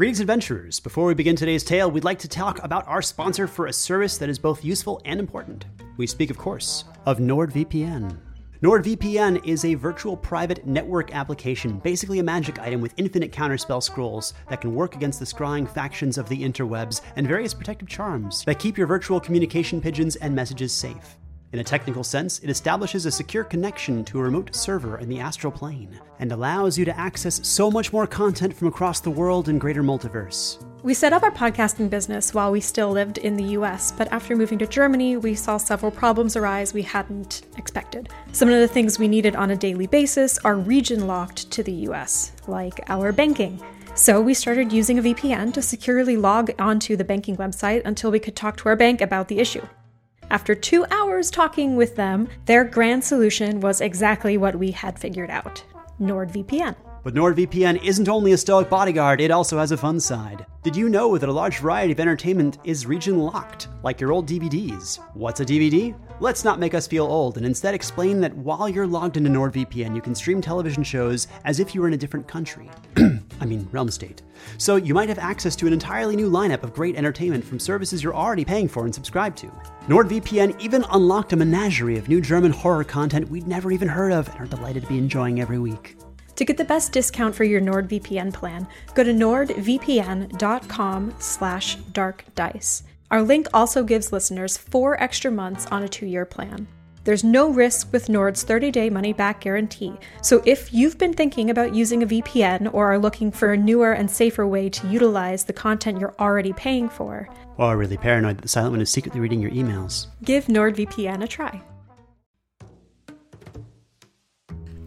Greetings, adventurers. Before we begin today's tale, we'd like to talk about our sponsor for a service that is both useful and important. We speak, of course, of NordVPN. NordVPN is a virtual private network application, basically a magic item with infinite counterspell scrolls that can work against the scrying factions of the interwebs and various protective charms that keep your virtual communication pigeons and messages safe. In a technical sense, it establishes a secure connection to a remote server in the astral plane and allows you to access so much more content from across the world and greater multiverse. We set up our podcasting business while we still lived in the US, but after moving to Germany, we saw several problems arise we hadn't expected. Some of the things we needed on a daily basis are region locked to the US, like our banking. So we started using a VPN to securely log onto the banking website until we could talk to our bank about the issue. After two hours talking with them, their grand solution was exactly what we had figured out NordVPN. But NordVPN isn't only a stoic bodyguard, it also has a fun side. Did you know that a large variety of entertainment is region locked, like your old DVDs? What's a DVD? Let's not make us feel old and instead explain that while you're logged into NordVPN, you can stream television shows as if you were in a different country. I mean, realm state. So you might have access to an entirely new lineup of great entertainment from services you're already paying for and subscribed to. NordVPN even unlocked a menagerie of new German horror content we'd never even heard of and are delighted to be enjoying every week. To get the best discount for your NordVPN plan, go to nordvpn.com slash darkdice. Our link also gives listeners four extra months on a two-year plan. There's no risk with Nord's 30-day money-back guarantee, so if you've been thinking about using a VPN or are looking for a newer and safer way to utilize the content you're already paying for, or really paranoid that silent one is secretly reading your emails, give NordVPN a try.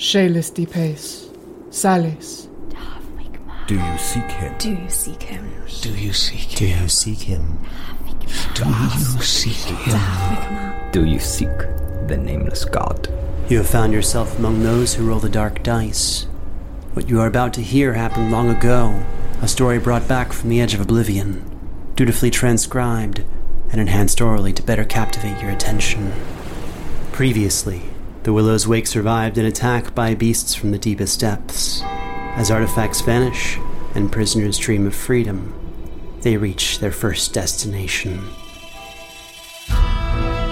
Shalis Pace. Salis. Do you seek him? Do you seek him? Do you seek him? Do you seek him? Do you seek him? Do you seek the nameless god? You have found yourself among those who roll the dark dice. What you are about to hear happened long ago, a story brought back from the edge of oblivion, dutifully transcribed and enhanced orally to better captivate your attention. Previously, the Willow's Wake survived an attack by beasts from the deepest depths. As artifacts vanish and prisoners dream of freedom, they reach their first destination.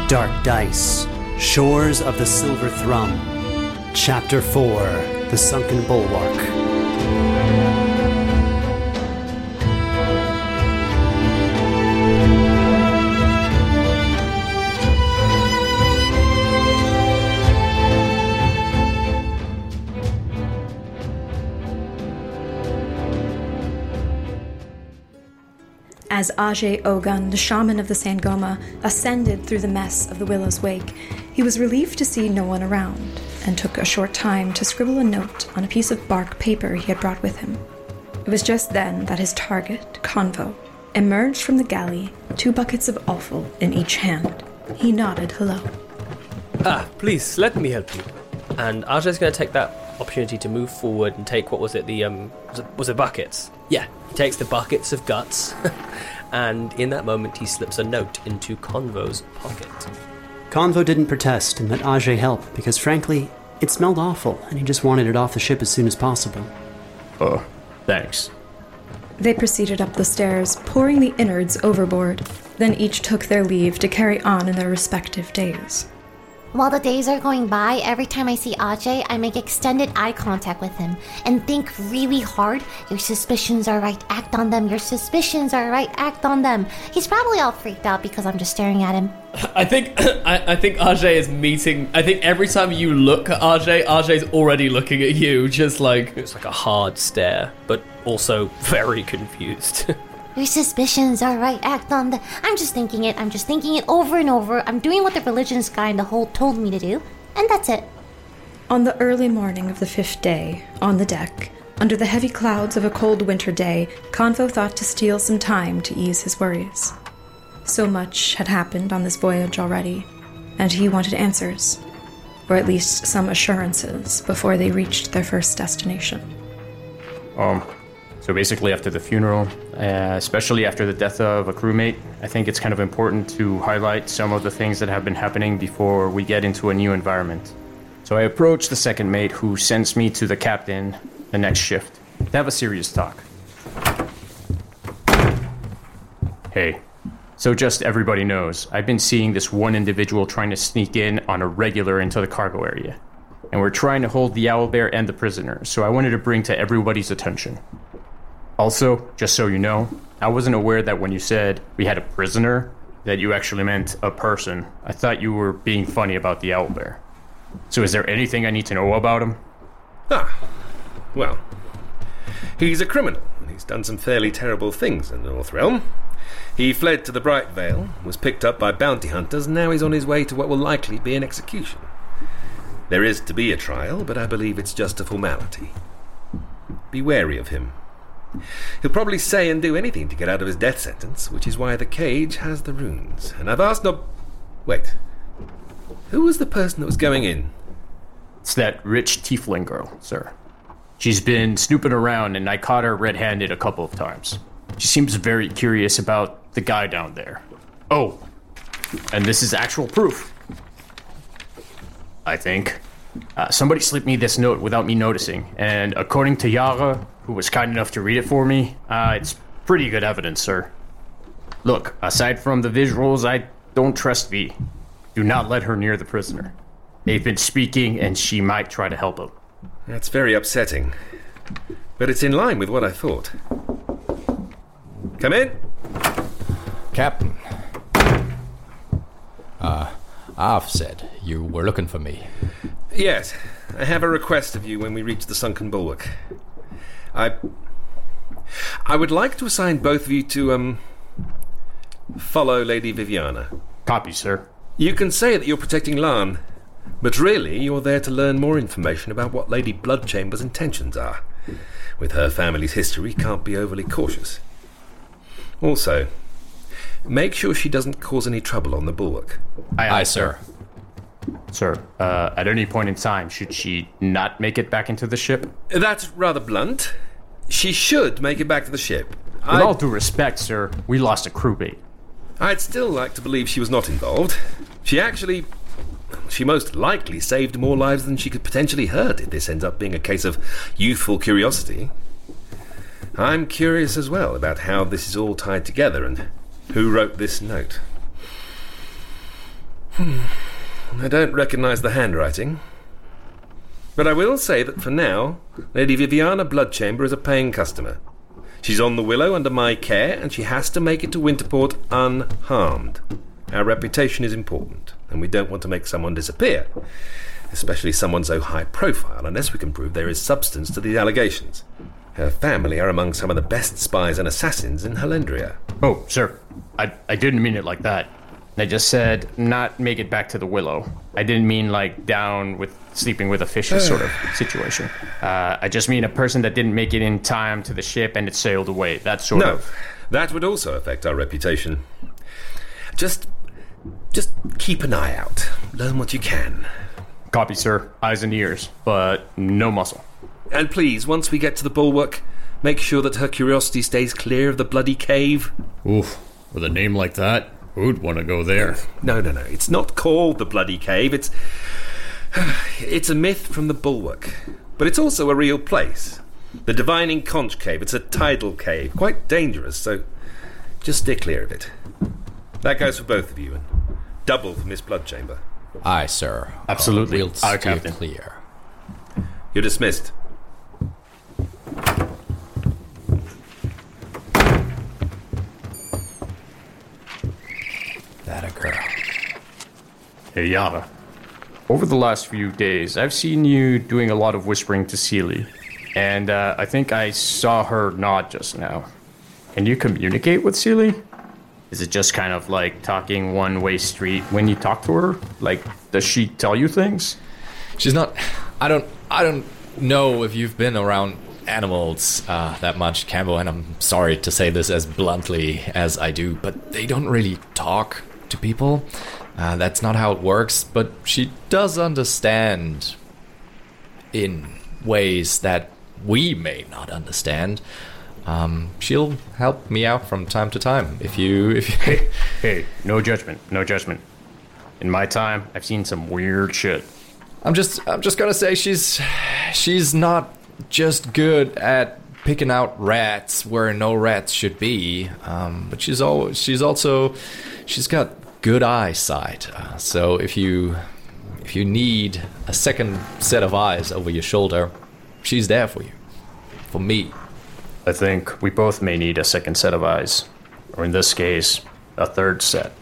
Dark Dice, Shores of the Silver Thrum, Chapter 4 The Sunken Bulwark. As Agé Ogun, the shaman of the Sangoma, ascended through the mess of the Willow's Wake, he was relieved to see no one around, and took a short time to scribble a note on a piece of bark paper he had brought with him. It was just then that his target, Konvo, emerged from the galley, two buckets of offal in each hand. He nodded hello. Ah, please, let me help you. And Agé's going to take that opportunity to move forward and take what was it? The um, was it, was it buckets? Yeah, he takes the buckets of guts, and in that moment he slips a note into Konvo's pocket. Konvo didn't protest and let Agé help because, frankly, it smelled awful and he just wanted it off the ship as soon as possible. Oh, thanks. They proceeded up the stairs, pouring the innards overboard. Then each took their leave to carry on in their respective days. While the days are going by, every time I see Agé, I make extended eye contact with him and think really hard. Your suspicions are right, act on them. Your suspicions are right, act on them. He's probably all freaked out because I'm just staring at him. I think I, I think RJ is meeting. I think every time you look at RJ, RJ's already looking at you, just like it's like a hard stare, but also very confused. Your suspicions are right, act on them. I'm just thinking it, I'm just thinking it over and over. I'm doing what the religious guy in the hole told me to do, and that's it. On the early morning of the fifth day, on the deck, under the heavy clouds of a cold winter day, Konvo thought to steal some time to ease his worries. So much had happened on this voyage already, and he wanted answers, or at least some assurances, before they reached their first destination. Um, so basically, after the funeral, uh, especially after the death of a crewmate, I think it's kind of important to highlight some of the things that have been happening before we get into a new environment. So I approach the second mate, who sends me to the captain the next shift to have a serious talk. Hey, so just everybody knows, I've been seeing this one individual trying to sneak in on a regular into the cargo area. And we're trying to hold the owlbear and the prisoner, so I wanted to bring to everybody's attention. Also, just so you know, I wasn't aware that when you said we had a prisoner, that you actually meant a person. I thought you were being funny about the owlbear. So is there anything I need to know about him? Ah, well, he's a criminal, and he's done some fairly terrible things in the North Realm. He fled to the Bright Vale, was picked up by bounty hunters, and now he's on his way to what will likely be an execution. There is to be a trial, but I believe it's just a formality. Be wary of him. He'll probably say and do anything to get out of his death sentence, which is why the cage has the runes. And I've asked no. Wait. Who was the person that was going in? It's that rich tiefling girl, sir. She's been snooping around, and I caught her red handed a couple of times. She seems very curious about the guy down there. Oh, and this is actual proof. I think. Uh, somebody slipped me this note without me noticing, and according to Jare, who was kind enough to read it for me, uh, it's pretty good evidence, sir. Look, aside from the visuals, I don't trust V. Do not let her near the prisoner. They've been speaking, and she might try to help him. That's very upsetting. But it's in line with what I thought. Come in. Captain. Uh, Arf said you were looking for me. Yes, I have a request of you when we reach the sunken bulwark. I. I would like to assign both of you to, um. follow Lady Vivianna. Copy, sir. You can say that you're protecting Lan, but really you're there to learn more information about what Lady Bloodchamber's intentions are. With her family's history, can't be overly cautious. Also, make sure she doesn't cause any trouble on the bulwark. Aye, Aye, sir. Sir, uh, at any point in time, should she not make it back into the ship? That's rather blunt. She should make it back to the ship. With I'd, all due respect, sir, we lost a crewmate. I'd still like to believe she was not involved. She actually. She most likely saved more lives than she could potentially hurt if this ends up being a case of youthful curiosity. I'm curious as well about how this is all tied together and who wrote this note. Hmm. I don't recognize the handwriting. But I will say that for now, Lady Vivianna Bloodchamber is a paying customer. She's on the Willow under my care, and she has to make it to Winterport unharmed. Our reputation is important, and we don't want to make someone disappear, especially someone so high profile, unless we can prove there is substance to these allegations. Her family are among some of the best spies and assassins in Helendria. Oh, sir, I, I didn't mean it like that. I just said not make it back to the Willow. I didn't mean like down with sleeping with a fish sort of situation. Uh, I just mean a person that didn't make it in time to the ship and it sailed away. That sort No, of. that would also affect our reputation. Just, just keep an eye out. Learn what you can. Copy, sir. Eyes and ears, but no muscle. And please, once we get to the bulwark, make sure that her curiosity stays clear of the bloody cave. Oof. With a name like that, who'd want to go there? No, no, no. It's not called the bloody cave. It's it's a myth from the bulwark, but it's also a real place. The Divining Conch Cave. It's a tidal cave, quite dangerous. So just stay clear of it. That goes for both of you, and double for Miss Bloodchamber. Aye, sir. Absolutely. We'll Aye, steer Captain. clear. You're dismissed. That a girl. Hey, Jare. Over the last few days, I've seen you doing a lot of whispering to Seely, and uh, I think I saw her nod just now. Can you communicate with Seely? Is it just kind of like talking one way street when you talk to her? Like, does she tell you things? She's not. I don't. I don't know if you've been around animals uh, that much, Campbell, and I'm sorry to say this as bluntly as I do, but they don't really talk to people. Uh, that's not how it works. But she does understand in ways that we may not understand. Um, she'll help me out from time to time. If you, if you, Hey, hey, no judgment, no judgment. In my time, I've seen some weird shit. I'm just I'm just gonna say she's she's not just good at picking out rats where no rats should be, um, but she's al she's also she's got good eyesight. Uh, so if you if you need a second set of eyes over your shoulder, she's there for you. For me. I think we both may need a second set of eyes, or in this case, a third set.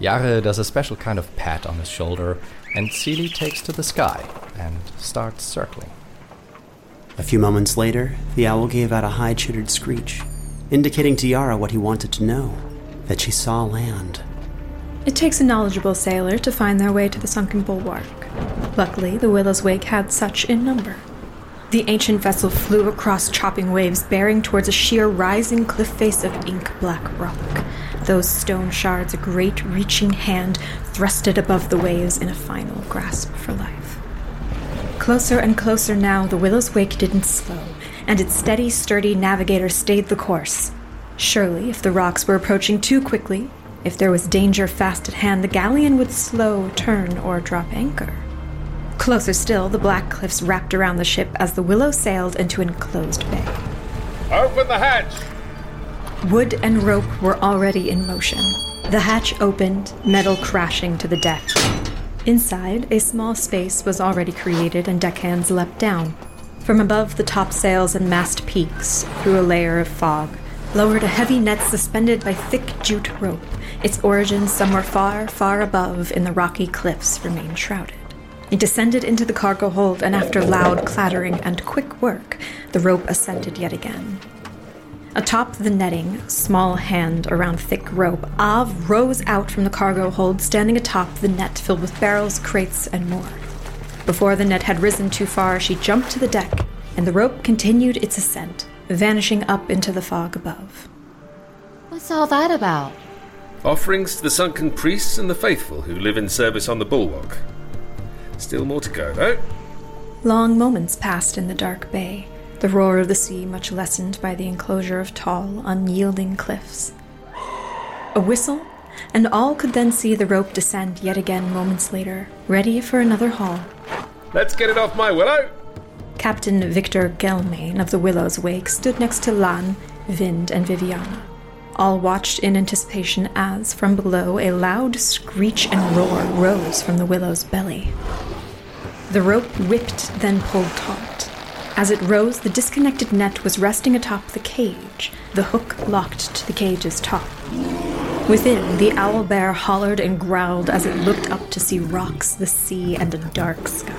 Jare does a special kind of pat on his shoulder, and Seely takes to the sky and starts circling. A few moments later, the owl gave out a high chittered screech, indicating to Jare what he wanted to know that she saw land. It takes a knowledgeable sailor to find their way to the sunken bulwark. Luckily, the Willow's Wake had such in number. The ancient vessel flew across chopping waves, bearing towards a sheer rising cliff face of ink black rock. Those stone shards, a great reaching hand, thrusted above the waves in a final grasp for life. Closer and closer now, the Willow's Wake didn't slow, and its steady, sturdy navigator stayed the course. Surely, if the rocks were approaching too quickly, if there was danger fast at hand, the galleon would slow, turn, or drop anchor. Closer still, the black cliffs wrapped around the ship as the Willow sailed into an enclosed bay. Open the hatch! Wood and rope were already in motion. The hatch opened, metal crashing to the deck. Inside, a small space was already created, and deckhands leapt down. From above the topsails and mast peaks, through a layer of fog, lowered a heavy net suspended by thick jute rope. Its origins somewhere far, far above in the rocky cliffs remained shrouded. It descended into the cargo hold, and after loud clattering and quick work, the rope ascended yet again. Atop the netting, small hand around thick rope, Av rose out from the cargo hold, standing atop the net filled with barrels, crates, and more. Before the net had risen too far, she jumped to the deck, and the rope continued its ascent, vanishing up into the fog above. What's all that about? Offerings to the sunken priests and the faithful who live in service on the bulwark. Still more to go, though. Long moments passed in the dark bay, the roar of the sea much lessened by the enclosure of tall, unyielding cliffs. A whistle, and all could then see the rope descend yet again moments later, ready for another haul. Let's get it off my willow! Captain Victor Gelmain of the Willow's Wake stood next to Lan, Vind, and Vivianna. All watched in anticipation as, from below, a loud screech and roar rose from the Willow's belly. The rope whipped, then pulled taut. As it rose, the disconnected net was resting atop the cage, the hook locked to the cage's top. Within, the owl bear hollered and growled as it looked up to see rocks, the sea, and a dark sky.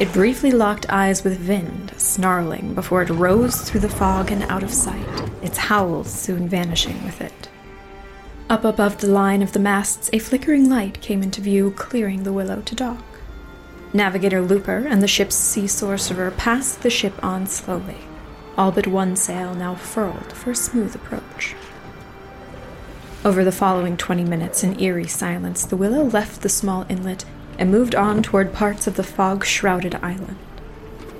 It briefly locked eyes with Vind, snarling, before it rose through the fog and out of sight, its howls soon vanishing with it. Up above the line of the masts, a flickering light came into view, clearing the willow to dock. Navigator Looper and the ship's sea sorcerer passed the ship on slowly, all but one sail now furled for a smooth approach. Over the following twenty minutes in eerie silence, the willow left the small inlet and moved on toward parts of the fog shrouded island.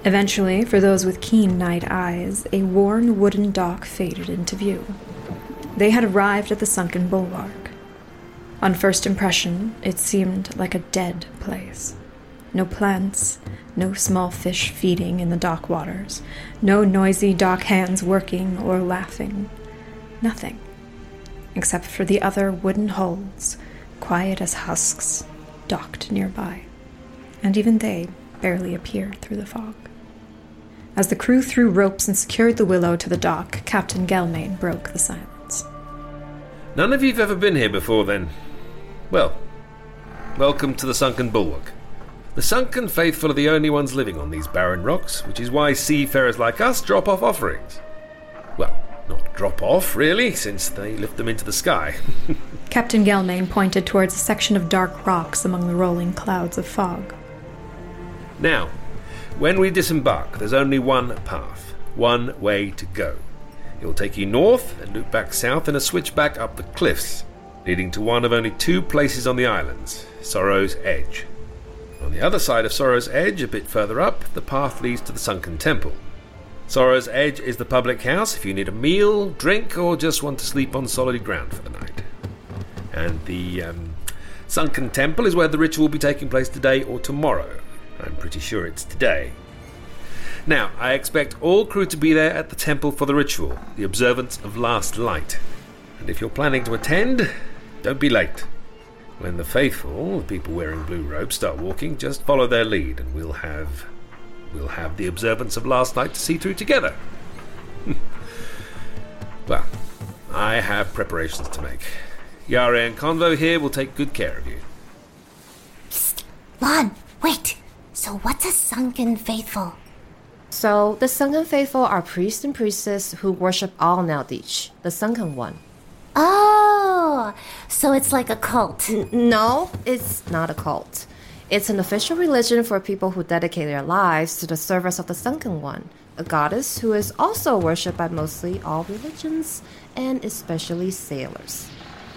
Eventually, for those with keen night eyes, a worn wooden dock faded into view. They had arrived at the sunken bulwark. On first impression, it seemed like a dead place. No plants, no small fish feeding in the dock waters, no noisy dock hands working or laughing. Nothing, except for the other wooden hulls, quiet as husks, docked nearby, and even they barely appeared through the fog. As the crew threw ropes and secured the willow to the dock, Captain Gelmain broke the silence. None of you've ever been here before, then. Well, welcome to the Sunken Bulwark. The Sunken Faithful are the only ones living on these barren rocks, which is why seafarers like us drop off offerings. Well, not drop off, really, since they lift them into the sky. Captain Gelmain pointed towards a section of dark rocks among the rolling clouds of fog. Now, when we disembark, there's only one path, one way to go. It will take you north and loop back south in a switchback up the cliffs, leading to one of only two places on the islands Sorrow's Edge. On the other side of Sorrow's Edge, a bit further up, the path leads to the Sunken Temple. Sorrow's Edge is the public house if you need a meal, drink, or just want to sleep on solid ground for the night. And the um, Sunken Temple is where the ritual will be taking place today or tomorrow. I'm pretty sure it's today. Now, I expect all crew to be there at the temple for the ritual, the observance of last light. And if you're planning to attend, don't be late. When the faithful, the people wearing blue robes, start walking, just follow their lead, and we'll have we'll have the observance of last night to see through together. well, I have preparations to make. Jare and Konvo here will take good care of you. Lán, wait. So what's a sunken faithful? So, the Sunken Faithful are priests and priestesses who worship all Naldich, the Sunken One. Oh, so it's like a cult. N- no, it's not a cult. It's an official religion for people who dedicate their lives to the service of the Sunken One, a goddess who is also worshipped by mostly all religions, and especially sailors.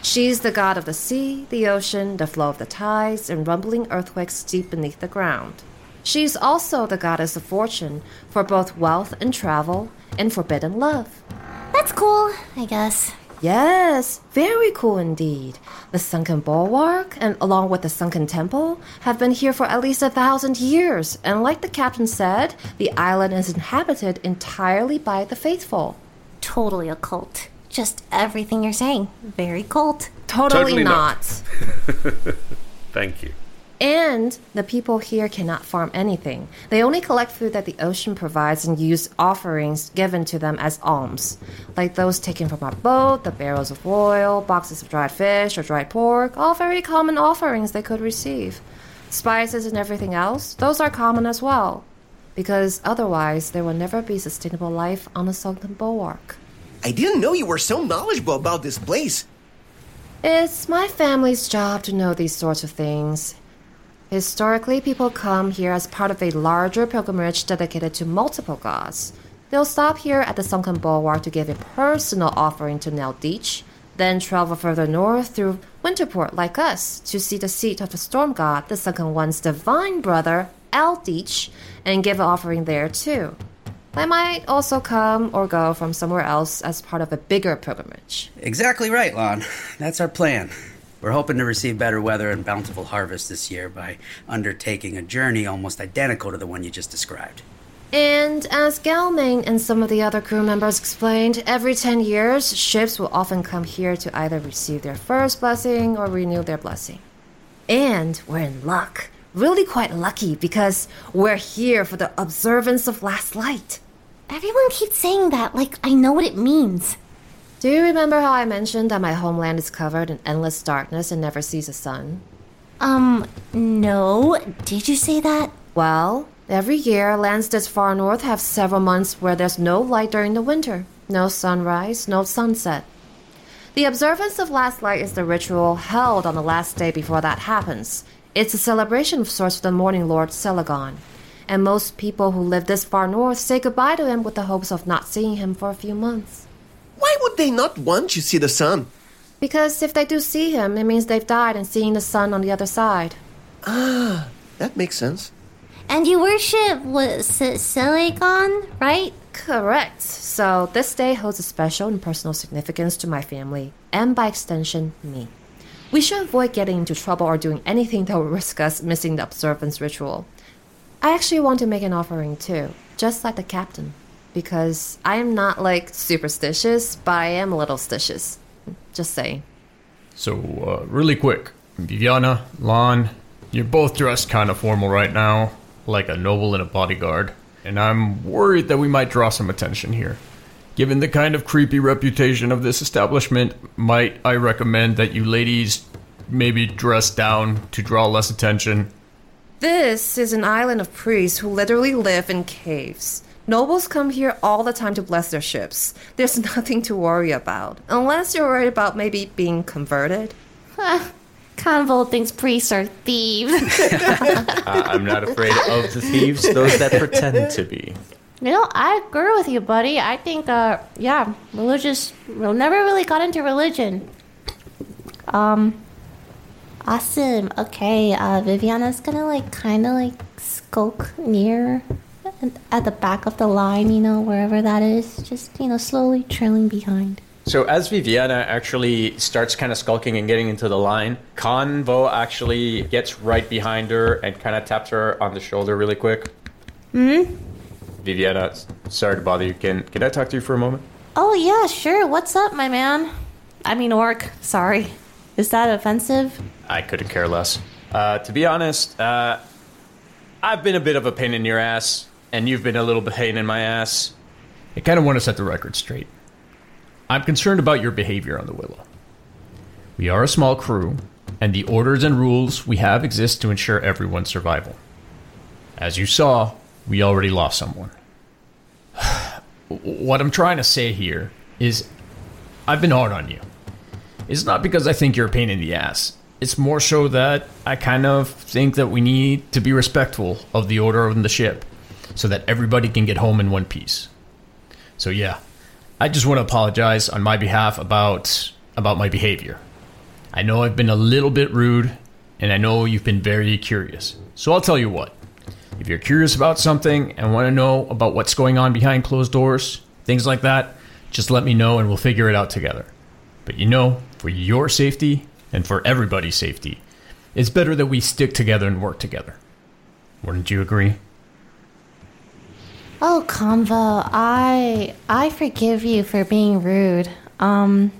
She's the god of the sea, the ocean, the flow of the tides, and rumbling earthquakes deep beneath the ground. She's also the goddess of fortune for both wealth and travel and forbidden love. That's cool, I guess. Yes, very cool indeed. The sunken bulwark, and along with the sunken temple, have been here for at least a thousand years, and like the captain said, the island is inhabited entirely by the faithful. Totally a cult. Just everything you're saying. Very cult. Totally, Totally not. not. Thank you. And the people here cannot farm anything. They only collect food that the ocean provides and use offerings given to them as alms, like those taken from our boat, the barrels of oil, boxes of dried fish or dried pork, all very common offerings they could receive. Spices and everything else, those are common as well, because otherwise there will never be sustainable life on the sunken bulwark. I didn't know you were so knowledgeable about this place. It's my family's job to know these sorts of things. Historically, people come here as part of a larger pilgrimage dedicated to multiple gods. They'll stop here at the sunken bulwark to give a personal offering to Neldich, then travel further north through Winterport, like us, to see the seat of the storm god, the sunken one's divine brother, Eldich, and give an offering there too. They might also come or go from somewhere else as part of a bigger pilgrimage. Exactly right, Lán. That's our plan. We're hoping to receive better weather and bountiful harvest this year by undertaking a journey almost identical to the one you just described. And as Gelmain and some of the other crew members explained, every 10 years, ships will often come here to either receive their first blessing or renew their blessing. And we're in luck. Really quite lucky because we're here for the observance of last light. Everyone keeps saying that like I know what it means. Do you remember how I mentioned that my homeland is covered in endless darkness and never sees the sun? Um, no. Did you say that? Well, every year, lands this far north have several months where there's no light during the winter, no sunrise, no sunset. The observance of last light is the ritual held on the last day before that happens. It's a celebration of sorts for the morning lord Celagon. And most people who live this far north say goodbye to him with the hopes of not seeing him for a few months. Why would they not want to see the sun? Because if they do see him, it means they've died and seeing the sun on the other side. Ah, that makes sense. And you worship what C- Silicon, right? Correct. So this day holds a special and personal significance to my family, and by extension, me. We should avoid getting into trouble or doing anything that would risk us missing the observance ritual. I actually want to make an offering too, just like the captain, because I am not like superstitious, but I am a little stitious. Just saying. So, uh, really quick Vivianna, Lán, You're both dressed kind of formal right now, like a noble and a bodyguard, and I'm worried that we might draw some attention here. Given the kind of creepy reputation of this establishment, might I recommend that you ladies maybe dress down to draw less attention? This is an island of priests who literally live in caves. Nobles come here all the time to bless their ships. There's nothing to worry about. Unless you're worried about maybe being converted. Convol thinks priests are thieves. Uh, I'm not afraid of the thieves, those that pretend to be. You know, I agree with you, buddy. I think, uh, yeah, religious. We'll never really got into religion. Um, awesome. Okay, uh, Vivianna's gonna like kind of like skulk near at the back of the line, you know, wherever that is. Just you know, slowly trailing behind. So as Vivianna actually starts kind of skulking and getting into the line, Konvo actually gets right behind her and kind of taps her on the shoulder really quick. Hmm. Vivianna, sorry to bother you. Can can I talk to you for a moment? Oh yeah, sure. What's up, my man? I mean, orc. Sorry. Is that offensive? I couldn't care less. Uh, to be honest, uh, I've been a bit of a pain in your ass, and you've been a little pain in my ass. I kind of want to set the record straight. I'm concerned about your behavior on the Willow. We are a small crew, and the orders and rules we have exist to ensure everyone's survival. As you saw, we already lost someone. what I'm trying to say here is I've been hard on you. It's not because I think you're a pain in the ass. It's more so that I kind of think that we need to be respectful of the order of the ship so that everybody can get home in one piece. So yeah, I just want to apologize on my behalf about about my behavior. I know I've been a little bit rude and I know you've been very curious. So I'll tell you what. If you're curious about something and want to know about what's going on behind closed doors, things like that, just let me know and we'll figure it out together. But you know, for your safety and for everybody's safety, it's better that we stick together and work together. Wouldn't you agree? Oh, Konvo, I I forgive you for being rude. Um,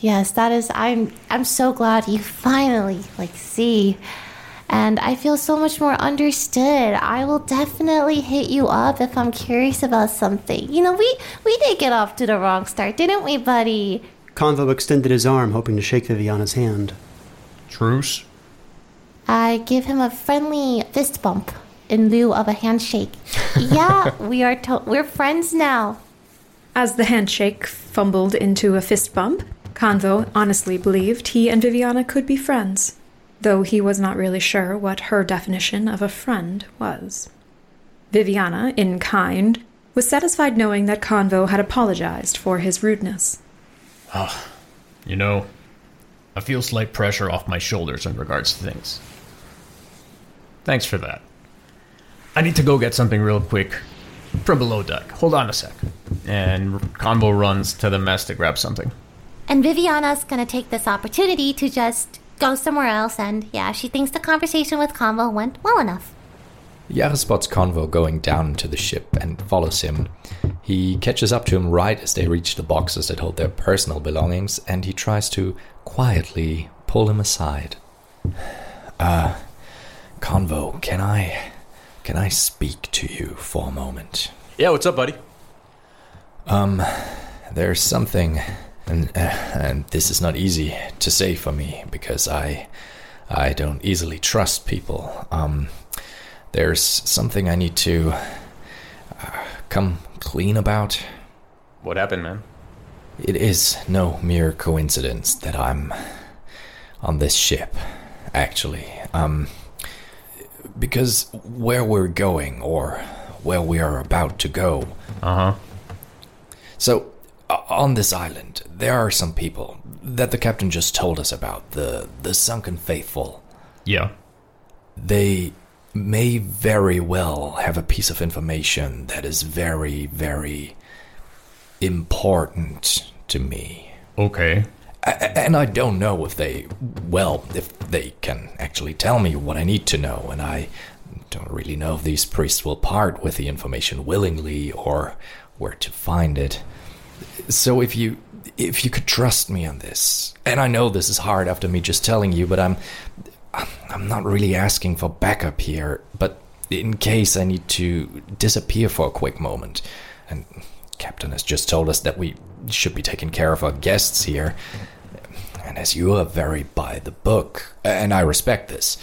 yes, that is. I'm I'm so glad you finally like see, and I feel so much more understood. I will definitely hit you up if I'm curious about something. You know, we we did get off to the wrong start, didn't we, buddy? Konvo extended his arm, hoping to shake Vivianna's hand. Truce? I give him a friendly fist bump in lieu of a handshake. yeah, we are to- we're friends now. As the handshake fumbled into a fist bump, Konvo honestly believed he and Vivianna could be friends, though he was not really sure what her definition of a friend was. Vivianna, in kind, was satisfied knowing that Konvo had apologized for his rudeness. Oh, you know, I feel slight pressure off my shoulders in regards to things. Thanks for that. I need to go get something real quick from below deck. Hold on a sec. And Konvo runs to the mess to grab something. And Vivianna's gonna take this opportunity to just go somewhere else, and yeah, she thinks the conversation with Konvo went well enough. Jare spots Konvo going down to the ship and follows him. He catches up to him right as they reach the boxes that hold their personal belongings, and he tries to quietly pull him aside. Uh, Konvo, can I. can I speak to you for a moment? Yeah, what's up, buddy? Um, there's something, and, uh, and this is not easy to say for me because I. I don't easily trust people. Um, there's something I need to uh, come clean about. What happened, man? It is no mere coincidence that I'm on this ship, actually. Um, because where we're going, or where we are about to go. Uh huh. So, on this island, there are some people that the captain just told us about the the sunken faithful. Yeah. They may very well have a piece of information that is very, very important to me. Okay. And I don't know if they, well, if they can actually tell me what I need to know, and I don't really know if these priests will part with the information willingly or where to find it. So if you if you could trust me on this, and I know this is hard after me just telling you, but I'm I'm not really asking for backup here, but in case I need to disappear for a quick moment, and Captain has just told us that we should be taking care of our guests here, and as you are very by the book, and I respect this,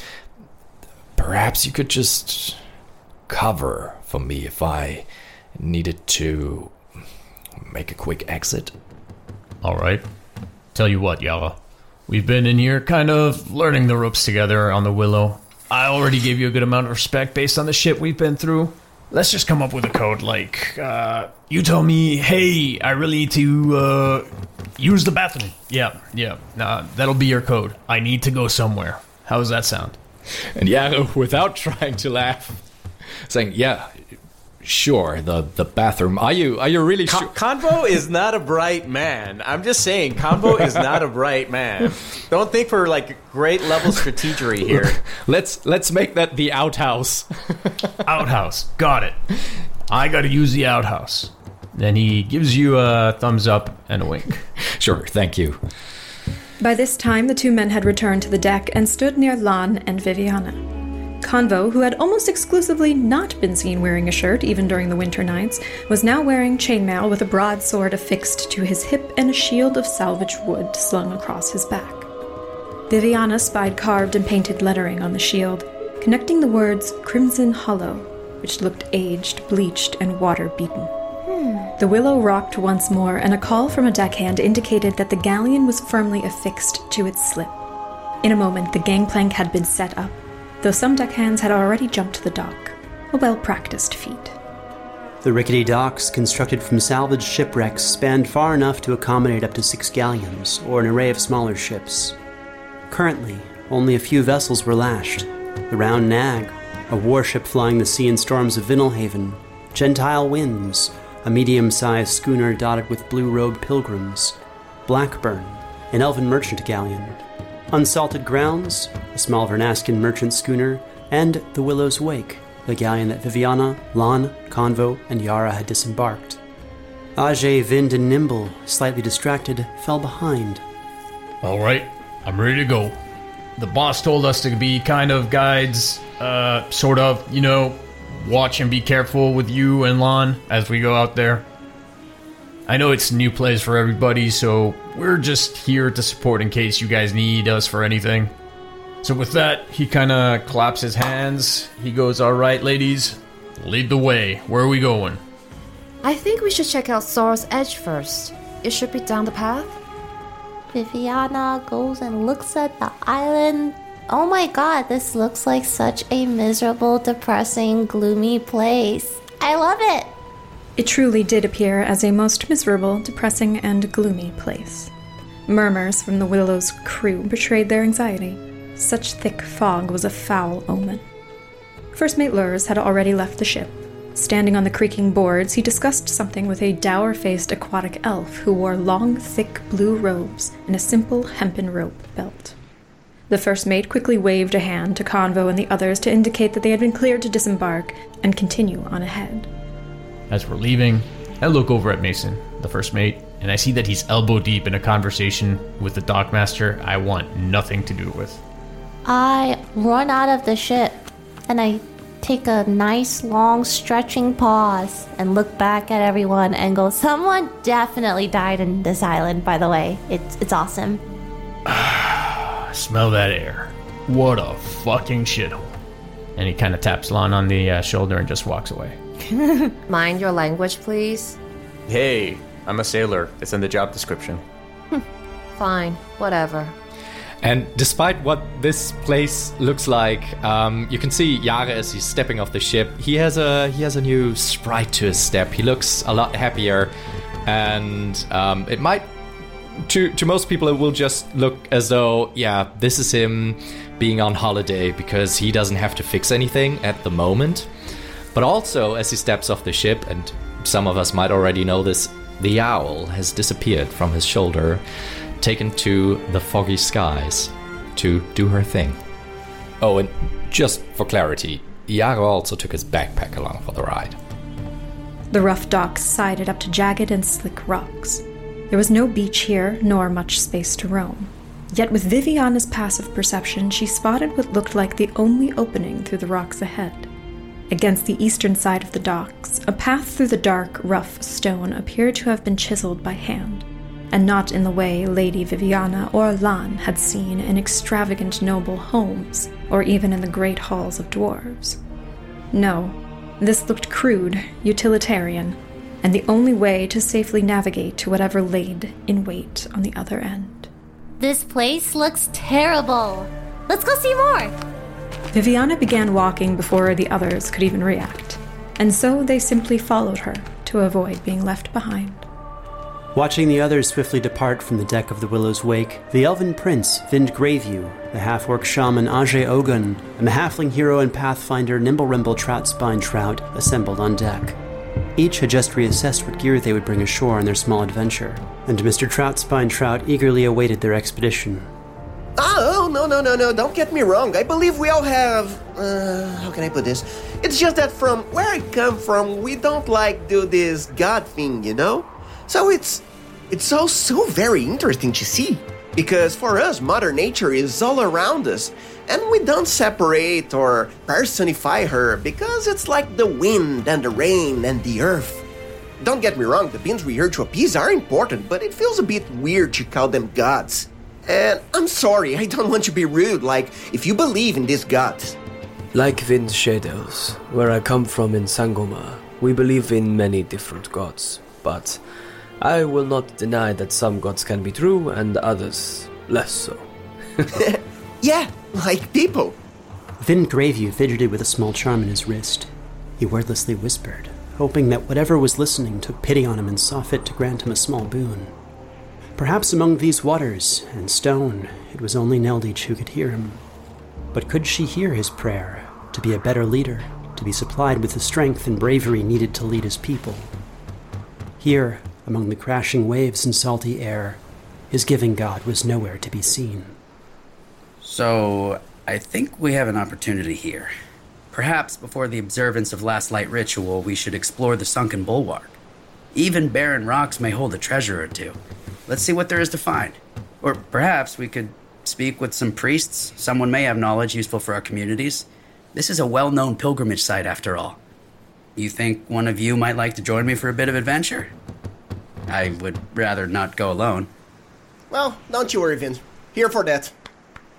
perhaps you could just cover for me if I needed to make a quick exit. All right. Tell you what, Jare. We've been in here kind of learning the ropes together on the Willow. I already gave you a good amount of respect based on the shit we've been through. Let's just come up with a code like, uh, you tell me, hey, I really need to, uh, use the bathroom. Yeah, yeah. Nah, that'll be your code. I need to go somewhere. How does that sound? And Jare, without trying to laugh, saying, "Yeah, sure, the the bathroom. Are you are you really Con- sure?" Konvo is not a bright man. I'm just saying, Konvo is not a bright man. Don't think for like great level strategery here. let's let's make that the outhouse. outhouse. Got it. I gotta use the outhouse. Then he gives you a thumbs up and a wink. sure, thank you. By this time, the two men had returned to the deck and stood near Lan and Vivianna. Konvo, who had almost exclusively not been seen wearing a shirt even during the winter nights, was now wearing chainmail with a broadsword affixed to his hip and a shield of salvaged wood slung across his back. Vivianna spied carved and painted lettering on the shield, connecting the words Crimson Hollow, which looked aged, bleached, and water beaten. The willow rocked once more, and a call from a deckhand indicated that the galleon was firmly affixed to its slip. In a moment, the gangplank had been set up, though some deckhands had already jumped to the dock, a well practiced feat. The rickety docks, constructed from salvaged shipwrecks, spanned far enough to accommodate up to six galleons, or an array of smaller ships. Currently, only a few vessels were lashed the Round Nag, a warship flying the sea and storms of Vinalhaven, Gentile Winds, a medium sized schooner dotted with blue robed pilgrims, Blackburn, an elven merchant galleon, Unsalted Grounds, a small Vernaskin merchant schooner, and the Willow's Wake, the galleon that Vivianna, Lán, Konvo, and Jare had disembarked. Agé, Vind, and Nimble, slightly distracted, fell behind. All right, I'm ready to go. The boss told us to be kind of guides, uh, sort of, you know, watch and be careful with you and Lán as we go out there. I know it's new place for everybody, so we're just here to support in case you guys need us for anything. So with that, he kind of claps his hands. He goes, "All right, ladies, lead the way. Where are we going?" I think we should check out Sorrow's Edge first. It should be down the path. Vivianna goes and looks at the island. Oh my god, this looks like such a miserable, depressing, gloomy place. I love it. It truly did appear as a most miserable, depressing, and gloomy place. Murmurs from the Willow's crew betrayed their anxiety. Such thick fog was a foul omen. First Mate Lurs had already left the ship. Standing on the creaking boards, he discussed something with a dour faced aquatic elf who wore long, thick blue robes and a simple hempen rope belt. The first mate quickly waved a hand to Konvo and the others to indicate that they had been cleared to disembark and continue on ahead. As we're leaving, I look over at Mason, the first mate, and I see that he's elbow deep in a conversation with the dockmaster I want nothing to do with. I run out of the ship and I take a nice long stretching pause and look back at everyone and go, Someone definitely died in this island, by the way. It's it's awesome. Smell that air. What a fucking shithole. And he kind of taps Lán on the uh, shoulder and just walks away. Mind your language, please. Hey, I'm a sailor. It's in the job description. Fine, whatever. And despite what this place looks like, um, you can see Jare as he's stepping off the ship. He has a he has a new sprite to his step. He looks a lot happier, and um, it might to to most people it will just look as though yeah this is him being on holiday because he doesn't have to fix anything at the moment. But also as he steps off the ship, and some of us might already know this, the owl has disappeared from his shoulder taken to the foggy skies to do her thing. Oh, and just for clarity, Iago also took his backpack along for the ride. The rough docks sided up to jagged and slick rocks. There was no beach here, nor much space to roam. Yet with Vivianna's passive perception, she spotted what looked like the only opening through the rocks ahead. Against the eastern side of the docks, a path through the dark, rough stone appeared to have been chiseled by hand, and not in the way Lady Vivianna or Lan had seen in extravagant noble homes, or even in the great halls of dwarves. No, this looked crude, utilitarian, and the only way to safely navigate to whatever laid in wait on the other end. This place looks terrible. Let's go see more. Vivianna began walking before the others could even react, and so they simply followed her to avoid being left behind. Watching the others swiftly depart from the deck of the Willow's Wake, the elven prince, Vind Greyview, the half orc shaman Agé Ogun, and the halfling hero and pathfinder Nimbleremble Troutspinetrout assembled on deck. Each had just reassessed what gear they would bring ashore on their small adventure, and Mr. Troutspine Trout eagerly awaited their expedition. Oh, no, no, no, no, don't get me wrong. I believe we all have. Uh, how can I put this? It's just that from where I come from, we don't like do this God thing, you know? So it's. It's all so very interesting to see. Because for us, Mother Nature is all around us, and we don't separate or personify her because it's like the wind and the rain and the earth. Don't get me wrong, the beings we here to appease are important, but it feels a bit weird to call them gods. And I'm sorry, I don't want to be rude, like, if you believe in these gods. Like Vind Shadows, where I come from in Sangoma, we believe in many different gods, but I will not deny that some gods can be true and others less so. yeah, like people. Vind Greyview fidgeted with a small charm in his wrist. He wordlessly whispered, hoping that whatever was listening took pity on him and saw fit to grant him a small boon. Perhaps among these waters and stone, it was only Neldeach who could hear him. But could she hear his prayer to be a better leader, to be supplied with the strength and bravery needed to lead his people? Here, among the crashing waves and salty air, his giving god was nowhere to be seen. So, I think we have an opportunity here. Perhaps before the observance of Last Light ritual, we should explore the sunken bulwark. Even barren rocks may hold a treasure or two. Let's see what there is to find. Or perhaps we could speak with some priests. Someone may have knowledge useful for our communities. This is a well known pilgrimage site, after all. You think one of you might like to join me for a bit of adventure? I would rather not go alone. Well, don't you worry, Vince. Here for that.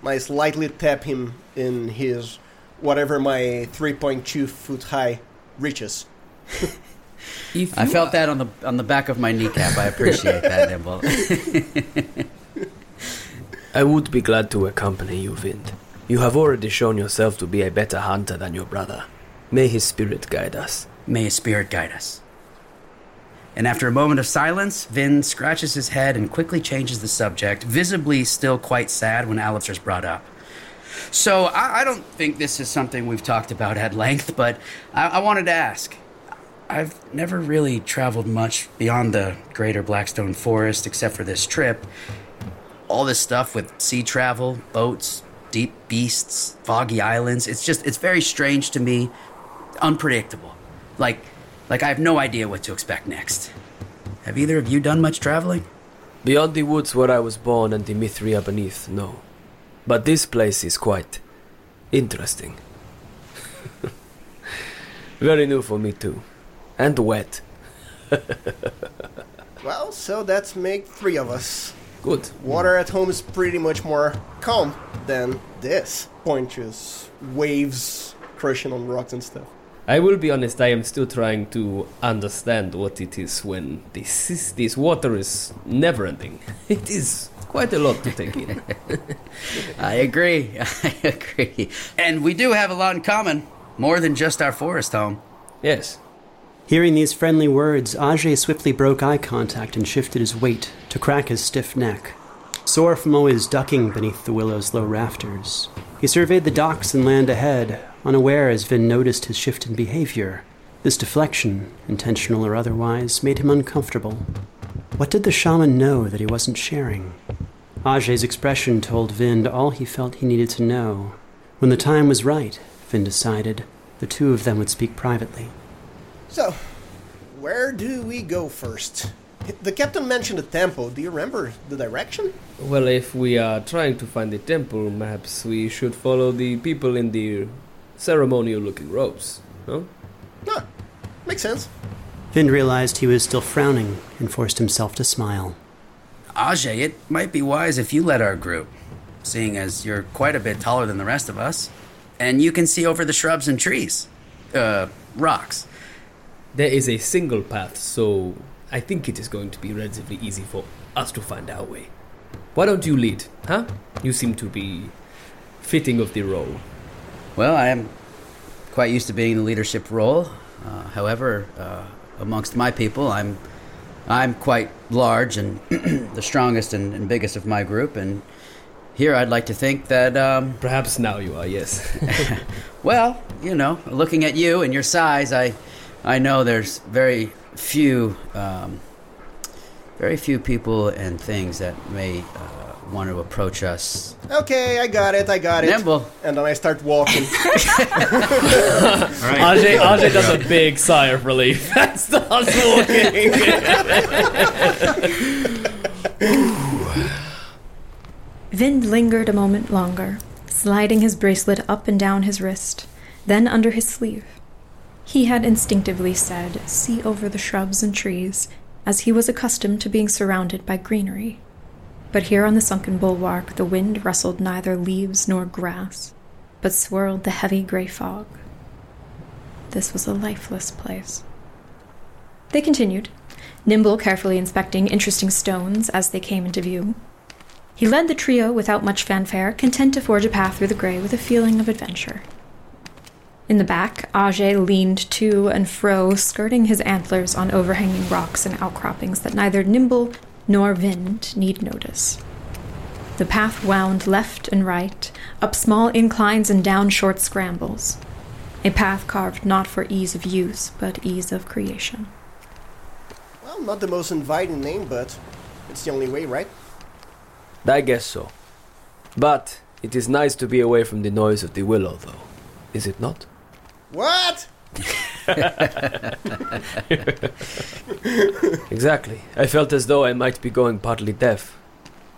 I slightly tap him in his whatever my 3.2 foot high reaches. I felt that on the on the back of my kneecap. I appreciate that, Nimble. I would be glad to accompany you, Vind. You have already shown yourself to be a better hunter than your brother. May his spirit guide us. May his spirit guide us. And after a moment of silence, Vind scratches his head and quickly changes the subject, visibly still quite sad when Alipser's brought up. So, I, I, don't think this is something we've talked about at length, but I, I wanted to ask. I've never really traveled much beyond the greater Blackstone Forest except for this trip. All this stuff with sea travel, boats, deep beasts, foggy islands, it's just, it's very strange to me, unpredictable. Like, like I have no idea what to expect next. Have either of you done much traveling? Beyond the woods where I was born and the Mithria beneath, no. But this place is quite interesting. Very new for me too. And wet. well, so that's make three of us. Good. Water at home is pretty much more calm than this. Pointers, waves crushing on rocks and stuff. I will be honest, I am still trying to understand what it is when this is, this water is never ending. It is quite a lot to take in. I agree. I agree. And we do have a lot in common, more than just our forest home. Yes. Hearing these friendly words, Agé swiftly broke eye contact and shifted his weight to crack his stiff neck. Sore from always ducking beneath the willow's low rafters, he surveyed the docks and land ahead, unaware as Vind noticed his shift in behavior. This deflection, intentional or otherwise, made him uncomfortable. What did the shaman know that he wasn't sharing? Agé's expression told Vind all he felt he needed to know. When the time was right, Vind decided, the two of them would speak privately. So, where do we go first? The captain mentioned the temple. Do you remember the direction? Well, if we are trying to find the temple, perhaps we should follow the people in the ceremonial looking robes, no? Ah, makes sense. Vind realized he was still frowning and forced himself to smile. Agé, it might be wise if you led our group, seeing as you're quite a bit taller than the rest of us. And you can see over the shrubs and trees. Uh, rocks. There is a single path, so I think it is going to be relatively easy for us to find our way. Why don't you lead, huh? You seem to be fitting of the role. Well, I am quite used to being in the leadership role. Uh, however, uh, amongst my people, I'm I'm quite large and the strongest and, and, biggest of my group. And here, I'd like to think that um, perhaps now you are. Yes. well, you know, looking at you and your size, I I know there's very few um, very few people and things that may. Uh, want to approach us. Okay, I got it, I got it. Nimble. And then I start walking. Agé, Agé does a big sigh of relief and starts walking. Vind lingered a moment longer, sliding his bracelet up and down his wrist, then under his sleeve. He had instinctively said, See over the shrubs and trees, as he was accustomed to being surrounded by greenery. But here on the sunken bulwark, the wind rustled neither leaves nor grass, but swirled the heavy gray fog. This was a lifeless place. They continued, Nimble carefully inspecting interesting stones as they came into view. He led the trio without much fanfare, content to forge a path through the gray with a feeling of adventure. In the back, Agé leaned to and fro, skirting his antlers on overhanging rocks and outcroppings that neither Nimble nor Vind need notice. The path wound left and right, up small inclines and down short scrambles. A path carved not for ease of use, but ease of creation. Well, not the most inviting name, but it's the only way, right? I guess so. But it is nice to be away from the noise of the willow, though, is it not? What? exactly. I felt as though I might be going partly deaf.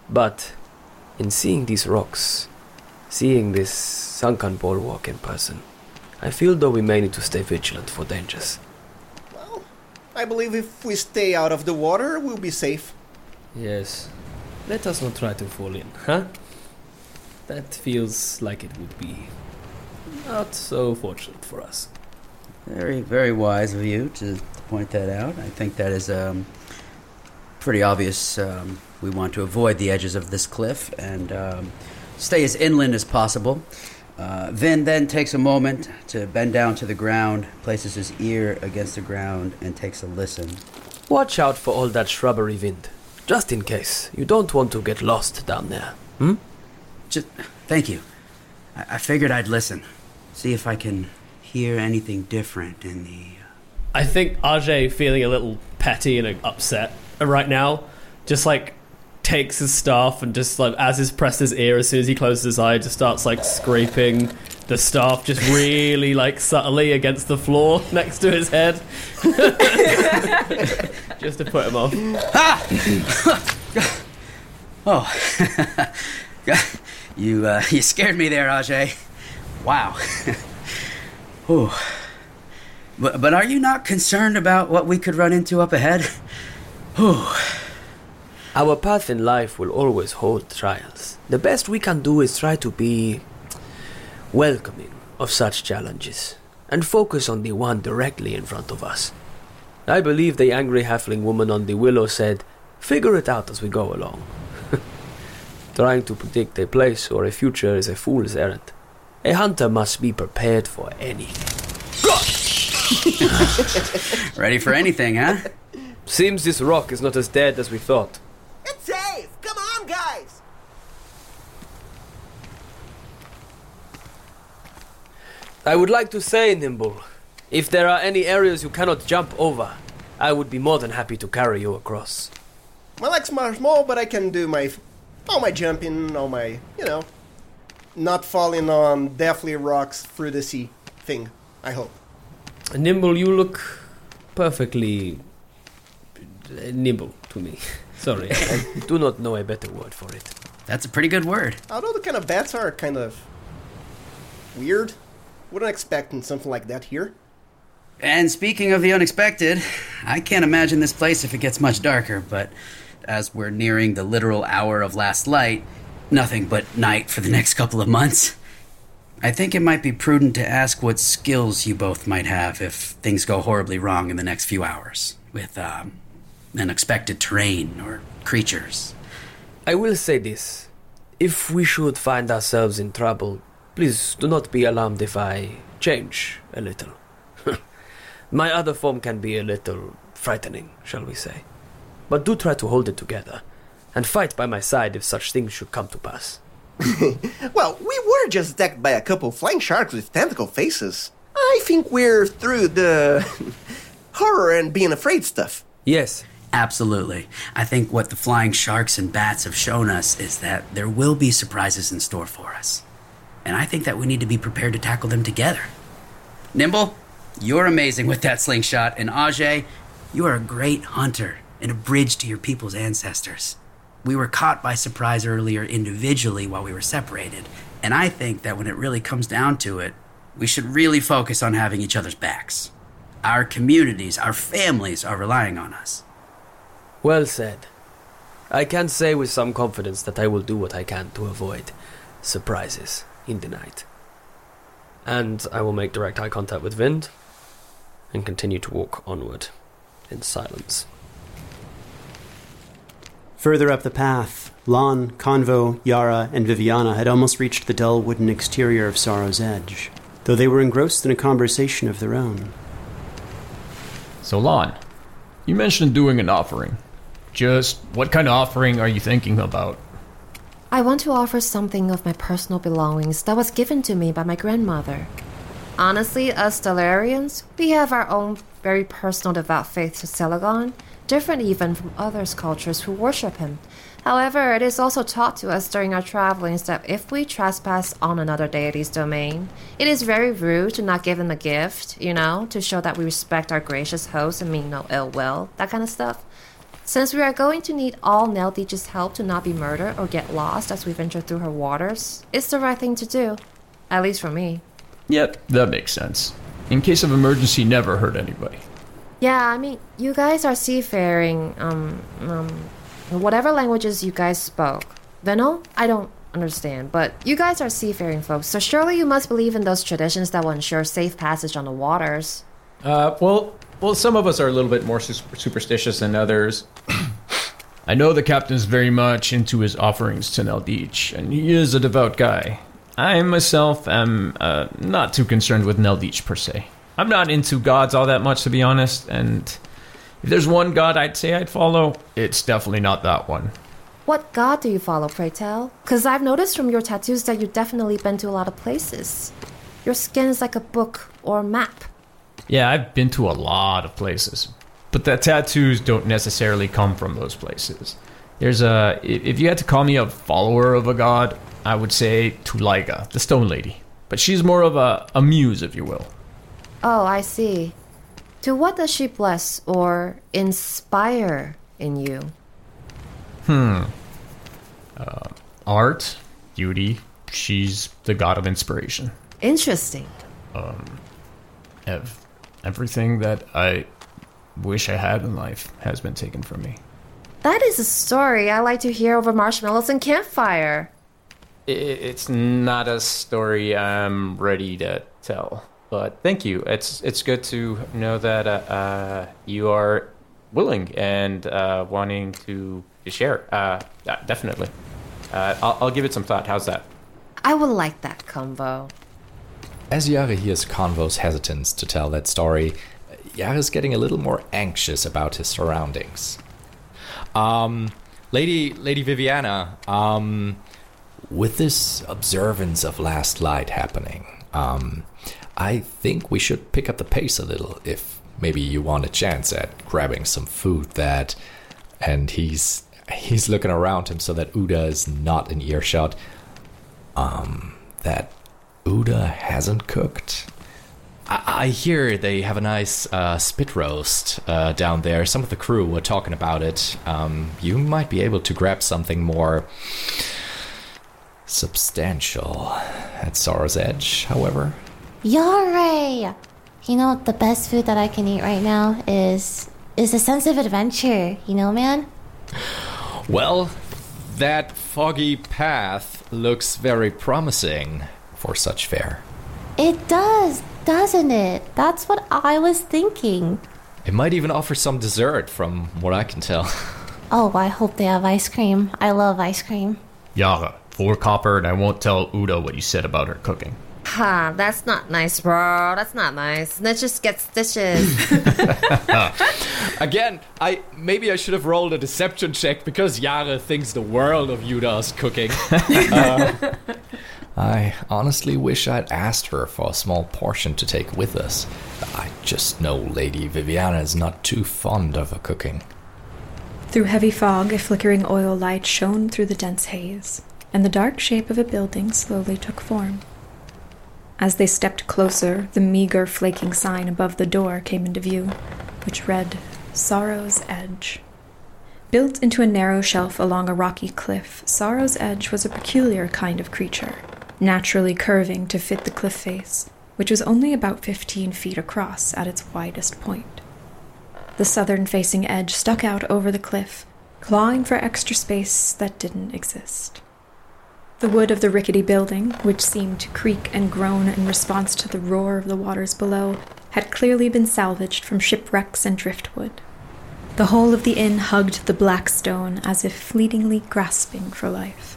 But in seeing these rocks, seeing this sunken bulwark in person, I feel though we may need to stay vigilant for dangers. Well, I believe if we stay out of the water, we'll be safe. Yes. Let us not try to fall in, huh? That feels like it would be not so fortunate for us. Very, very wise of you to point that out. I think that is um, pretty obvious. Um, we want to avoid the edges of this cliff and um, stay as inland as possible. Uh, Vind then takes a moment to bend down to the ground, places his ear against the ground, and takes a listen. Watch out for all that shrubbery wind, just in case. You don't want to get lost down there. Hmm? Just thank you. I, I figured I'd listen, see if I can hear anything different in the. I think Agé feeling a little petty and upset right now, just like takes his staff and just like as he's pressed his ear, as soon as he closes his eye, just starts like scraping the staff just really like subtly against the floor next to his head, just to put him off. oh, you uh, you scared me there, Agé. Wow. Ooh. But, but are you not concerned about what we could run into up ahead? Ooh. Our path in life will always hold trials. The best we can do is try to be welcoming of such challenges and focus on the one directly in front of us. I believe the angry halfling woman on the willow said, Figure it out as we go along. Trying to predict a place or a future is a fool's errand. A hunter must be prepared for anything. Ready for anything, huh? Seems this rock is not as dead as we thought. It's safe! Come on, guys! I would like to say, Nimble, if there are any areas you cannot jump over, I would be more than happy to carry you across. My legs are small, but I can do my all my jumping, all my you know, not falling on deathly rocks through the sea thing. I hope. Nimble, you look perfectly uh, nimble. to me. Sorry, I do not know a better word for it. That's a pretty good word. Although the kind of bats are kind of weird, wouldn't expect something like that here. And speaking of the unexpected, I can't imagine this place if it gets much darker, but as we're nearing the literal hour of last light, nothing but night for the next couple of months. I think it might be prudent to ask what skills you both might have if things go horribly wrong in the next few hours with um, unexpected terrain or creatures. I will say this. If we should find ourselves in trouble, please do not be alarmed if I change a little. My other form can be a little frightening, shall we say. But do try to hold it together, and fight by my side if such things should come to pass. Well, we were just attacked by a couple flying sharks with tentacle faces. I think we're through the horror and being afraid stuff. Yes. Absolutely. I think what the flying sharks and bats have shown us is that there will be surprises in store for us. And I think that we need to be prepared to tackle them together. Nimble, you're amazing with that slingshot, and Agé, you are a great hunter and a bridge to your people's ancestors. We were caught by surprise earlier individually while we were separated, and I think that when it really comes down to it, we should really focus on having each other's backs. Our communities, our families are relying on us. Well said. I can say with some confidence that I will do what I can to avoid surprises in the night. And I will make direct eye contact with Vind and continue to walk onward in silence. Further up the path, Lán, Konvo, Jare, and Vivianna had almost reached the dull wooden exterior of Sorrow's Edge, though they were engrossed in a conversation of their own. So, Lán, you mentioned doing an offering. Just what kind of offering are you thinking about? I want to offer something of my personal belongings that was given to me by my grandmother. Honestly, us Stellarians, we have our own very personal devout faith to Celagon, different even from others' cultures who worship him. However, it is also taught to us during our travelings that if we trespass on another deity's domain, it is very rude to not give them a gift, you know, to show that we respect our gracious host and mean no ill will, that kind of stuff. Since we are going to need all Neldeach's help to not be murdered or get lost as we venture through her waters, it's the right thing to do. At least for me. Yep, that makes sense. In case of emergency, never hurt anybody. Yeah, I mean, you guys are seafaring, um, um, whatever languages you guys spoke. Venal, I don't understand, but you guys are seafaring folks, so surely you must believe in those traditions that will ensure safe passage on the waters. Uh, well, well, some of us are a little bit more sus- superstitious than others. I know the captain's very much into his offerings to Neldeach, and he is a devout guy. I myself am uh, not too concerned with Neldeach per se. I'm not into gods all that much, to be honest, and if there's one god I'd say I'd follow, it's definitely not that one. What god do you follow, pray tell? Because I've noticed from your tattoos that you've definitely been to a lot of places. Your skin is like a book or a map. Yeah, I've been to a lot of places, but the tattoos don't necessarily come from those places. There's a if you had to call me a follower of a god, I would say Tulaiga, the Stone Lady. But she's more of a, a muse, if you will. Oh, I see. To what does she bless or inspire in you? Hmm. Uh, art, beauty. She's the god of inspiration. Interesting. Um, ev- everything that I wish I had in life has been taken from me. That is a story I like to hear over marshmallows and campfire. It's not a story I'm ready to tell, but thank you. It's it's good to know that uh, uh, you are willing and uh, wanting to, to share. Uh, yeah, definitely. Uh, I'll, I'll give it some thought. How's that? I would like that Konvo. As Jare hears Konvo's hesitance to tell that story, Jare's getting a little more anxious about his surroundings. Um, Lady Lady Vivianna, um, with this observance of last light happening, um, I think we should pick up the pace a little if maybe you want a chance at grabbing some food that and he's he's looking around him so that Uda is not in earshot. Um, that Uda hasn't cooked. I, I hear they have a nice uh, spit roast uh, down there. Some of the crew were talking about it. Um, you might be able to grab something more substantial at Sorrow's Edge, however. Jare! You know, the best food that I can eat right now is is a sense of adventure, you know, man? Well, that foggy path looks very promising for such fare. It does, doesn't it? That's what I was thinking. It might even offer some dessert, from what I can tell. Oh, I hope they have ice cream. I love ice cream. Jare, four copper, and I won't tell Udo what you said about her cooking. Ha, that's not nice, bro. That's not nice. Let's just get stitches. Again, I maybe I should have rolled a deception check because Jare thinks the world of Yuda's cooking. Uh, I honestly wish I'd asked her for a small portion to take with us. I just know Lady Vivianna is not too fond of her cooking. Through heavy fog, a flickering oil light shone through the dense haze, and the dark shape of a building slowly took form. As they stepped closer, the meager, flaking sign above the door came into view, which read Sorrow's Edge. Built into a narrow shelf along a rocky cliff, Sorrow's Edge was a peculiar kind of creature, naturally curving to fit the cliff face, which was only about 15 feet across at its widest point. The southern facing edge stuck out over the cliff, clawing for extra space that didn't exist. The wood of the rickety building, which seemed to creak and groan in response to the roar of the waters below, had clearly been salvaged from shipwrecks and driftwood. The whole of the inn hugged the black stone as if fleetingly grasping for life.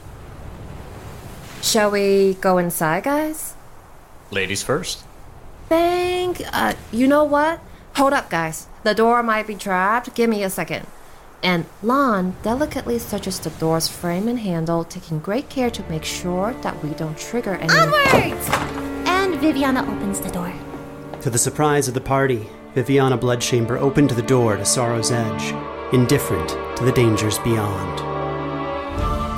Shall we go inside, guys? Ladies first. Thank. Uh, you know what? Hold up, guys. The door might be trapped. Give me a second. And Lán delicately searches the door's frame and handle, taking great care to make sure that we don't trigger any. Onwards! And Vivianna opens the door. To the surprise of the party, Vivianna Bloodchamber opened the door to Sorrow's Edge, indifferent to the dangers beyond.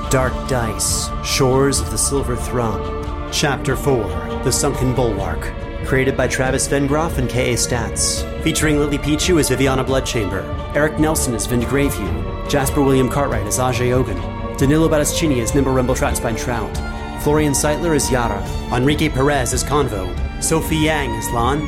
Dark Dice, Shores of the Silver Thrum, Chapter 4 The Sunken Bulwark, created by Travis Vengroff and K.A. Statz, featuring LilyPichu as Vivianna Bloodchamber, Eric Nelsen as Vind Greyview, Jasper William Cartwright as Agé Ogun, Danilo Battistini as Nimbleremble Troutspinetrout, Florian Seidler as Jare, Enrique Perez as Konvo, Sophie Yang as Lán,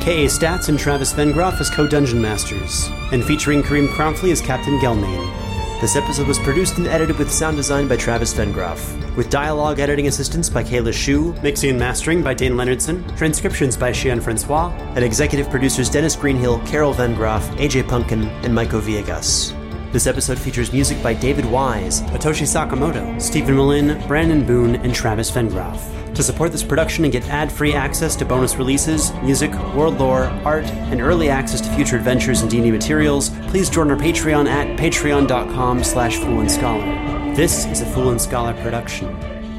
K.A. Statz and Travis Vengroff as co-dungeon masters, and featuring Karim Kronfli as Captain Gelmain. This episode was produced and edited with sound design by Travis Vengroff, with dialogue editing assistance by Kaela Shoe, mixing and mastering by Dayn Leonardson, transcriptions by Shion Francois, and executive producers Dennis Greenhill, Carol Vengroff, AJ Punk'n, and Maico Villegas. This episode features music by David Wise, Atoshi Sakamoto, Steven Melin, Brandon Boone, and Travis Vengroff. To support this production and get ad-free access to bonus releases, music, world lore, art, and early access to future adventures and D&D materials, please join our Patreon at patreon.com slash Fool and Scholar. This is a Fool and Scholar production.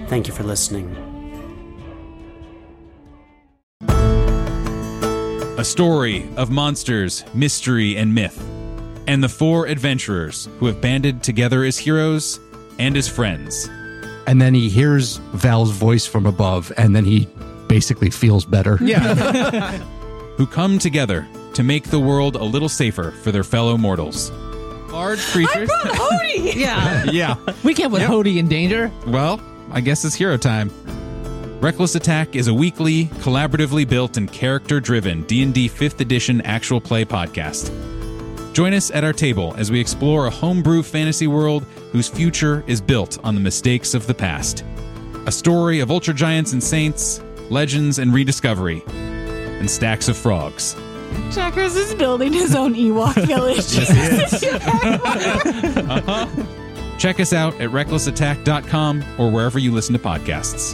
Thank you for listening. A story of monsters, mystery, and myth, and the four adventurers who have banded together as heroes and as friends. And then he hears Val's voice from above, and then he basically feels better. Yeah. who come together to make the world a little safer for their fellow mortals. Large creatures. I brought Hody! Yeah. yeah. We can't put Hody in danger. Well, I guess it's hero time. Reckless Attack is a weekly, collaboratively built and character-driven D&D 5th edition actual play podcast. Join us at our table as we explore a homebrew fantasy world whose future is built on the mistakes of the past. A story of ultra giants and saints, legends and rediscovery, and stacks of frogs. Checkers is building his own Ewok village. Uh-huh. Check us out at recklessattack.com or wherever you listen to podcasts.